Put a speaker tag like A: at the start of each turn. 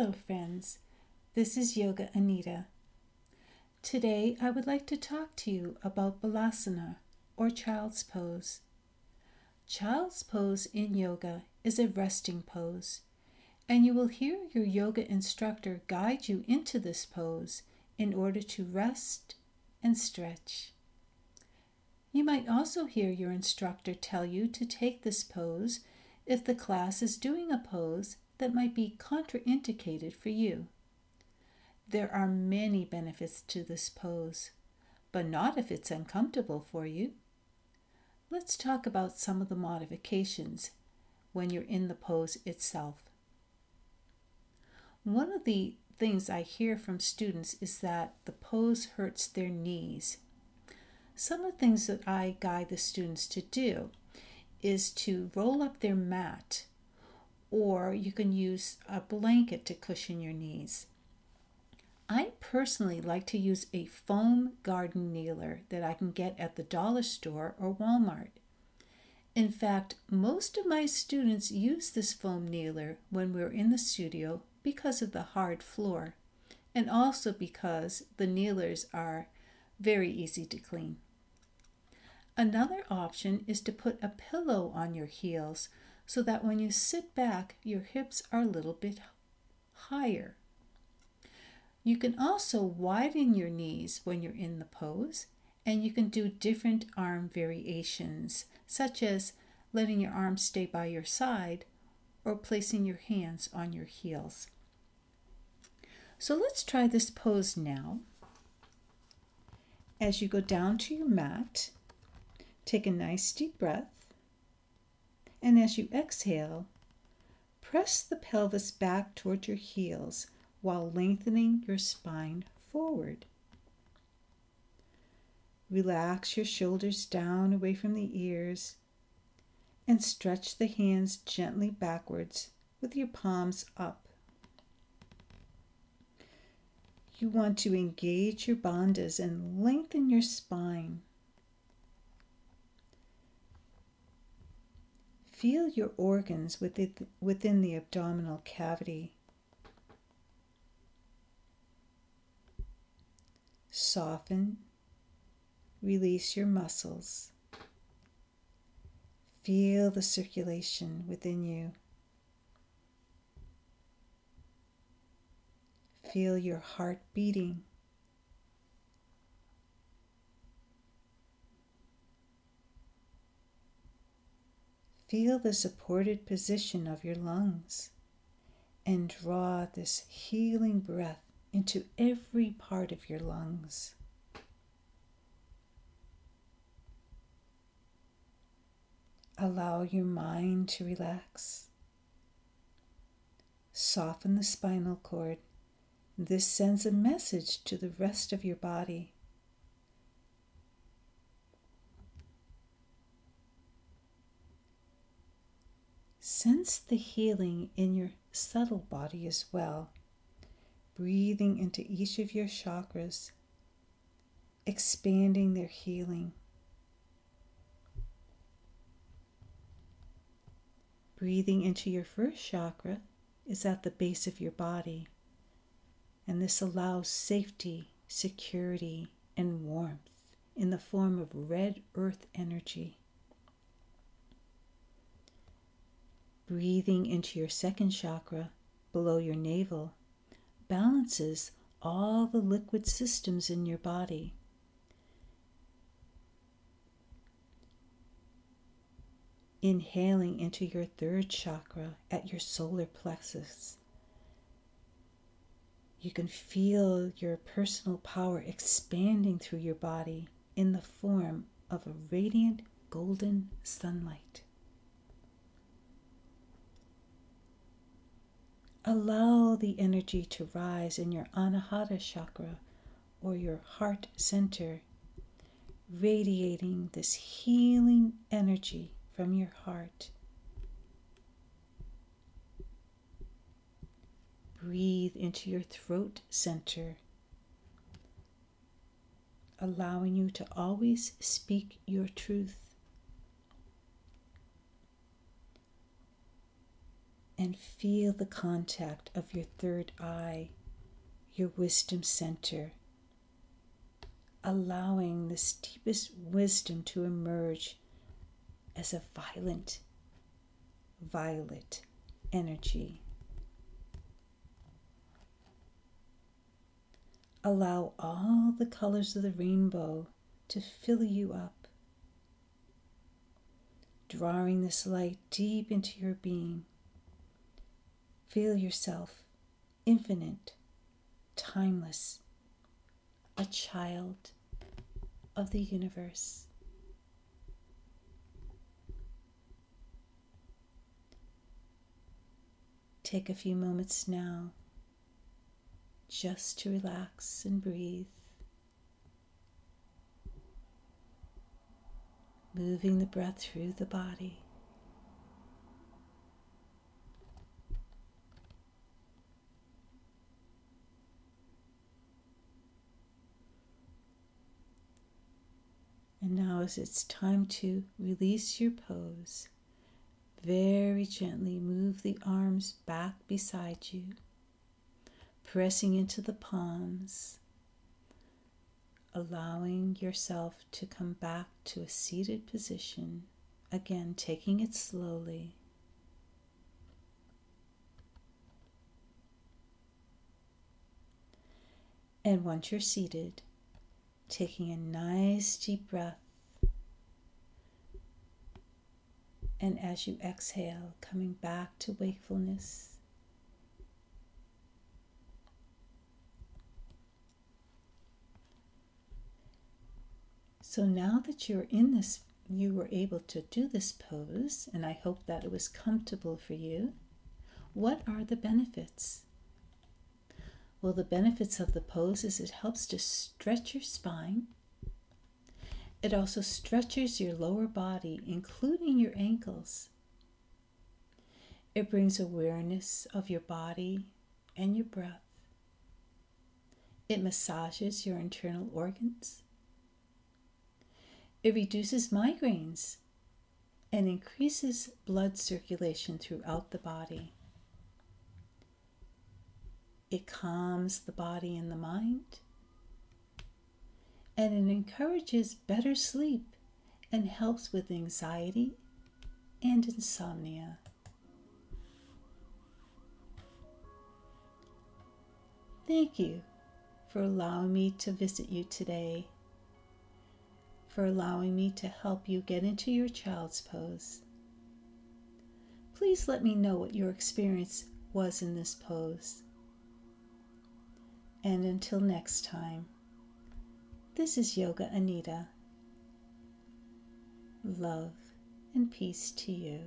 A: Hello, friends. This is Yoga Anita. Today, I would like to talk to you about Balasana or Child's Pose. Child's Pose in yoga is a resting pose, and you will hear your yoga instructor guide you into this pose in order to rest and stretch. You might also hear your instructor tell you to take this pose if the class is doing a pose that might be contraindicated for you. There are many benefits to this pose, but not if it's uncomfortable for you. Let's talk about some of the modifications when you're in the pose itself. One of the things I hear from students is that the pose hurts their knees. Some of the things that I guide the students to do is to roll up their mat or you can use a blanket to cushion your knees. I personally like to use a foam garden kneeler that I can get at the dollar store or Walmart. In fact, most of my students use this foam kneeler when we're in the studio because of the hard floor and also because the kneelers are very easy to clean. Another option is to put a pillow on your heels so that when you sit back, your hips are a little bit higher. You can also widen your knees when you're in the pose, and you can do different arm variations, such as letting your arms stay by your side or placing your hands on your heels. So let's try this pose now. As you go down to your mat, take a nice deep breath and as you exhale, press the pelvis back toward your heels while lengthening your spine forward. Relax your shoulders down away from the ears and stretch the hands gently backwards with your palms up. You want to engage your bandhas and lengthen your spine. Feel your organs within, within the abdominal cavity. Soften, release your muscles. Feel the circulation within you. Feel your heart beating. Feel the supported position of your lungs and draw this healing breath into every part of your lungs. Allow your mind to relax. Soften the spinal cord. This sends a message to the rest of your body. Sense the healing in your subtle body as well, breathing into each of your chakras, expanding their healing. Breathing into your first chakra is at the base of your body, and this allows safety, security, and warmth in the form of red earth energy. Breathing into your second chakra below your navel balances all the liquid systems in your body. Inhaling into your third chakra at your solar plexus. You can feel your personal power expanding through your body in the form of a radiant golden sunlight. Allow the energy to rise in your Anahata chakra or your heart center, radiating this healing energy from your heart. Breathe into your throat center, allowing you to always speak your truth. And feel the contact of your third eye, your wisdom center, allowing this deepest wisdom to emerge as a violent, violet energy. Allow all the colors of the rainbow to fill you up, drawing this light deep into your being. Feel yourself infinite, timeless, a child of the universe. Take a few moments now just to relax and breathe. Moving the breath through the body. It's time to release your pose, very gently move the arms back beside you pressing into the palms, allowing yourself to come back to a seated position, again, taking it slowly. And once you're seated, taking a nice deep breath. And as you exhale, coming back to wakefulness. So now that you're in this, you were able to do this pose, and I hope that it was comfortable for you. What are the benefits? Well, the benefits of the pose is it helps to stretch your spine. It also stretches your lower body, including your ankles. It brings awareness of your body and your breath. It massages your internal organs. It reduces migraines and increases blood circulation throughout the body. It calms the body and the mind. And it encourages better sleep and helps with anxiety and insomnia. Thank you for allowing me to visit you today for allowing me to help you get into your child's pose. Please let me know what your experience was in this pose. And until next time, this is Yoga Anita. Love and peace to you.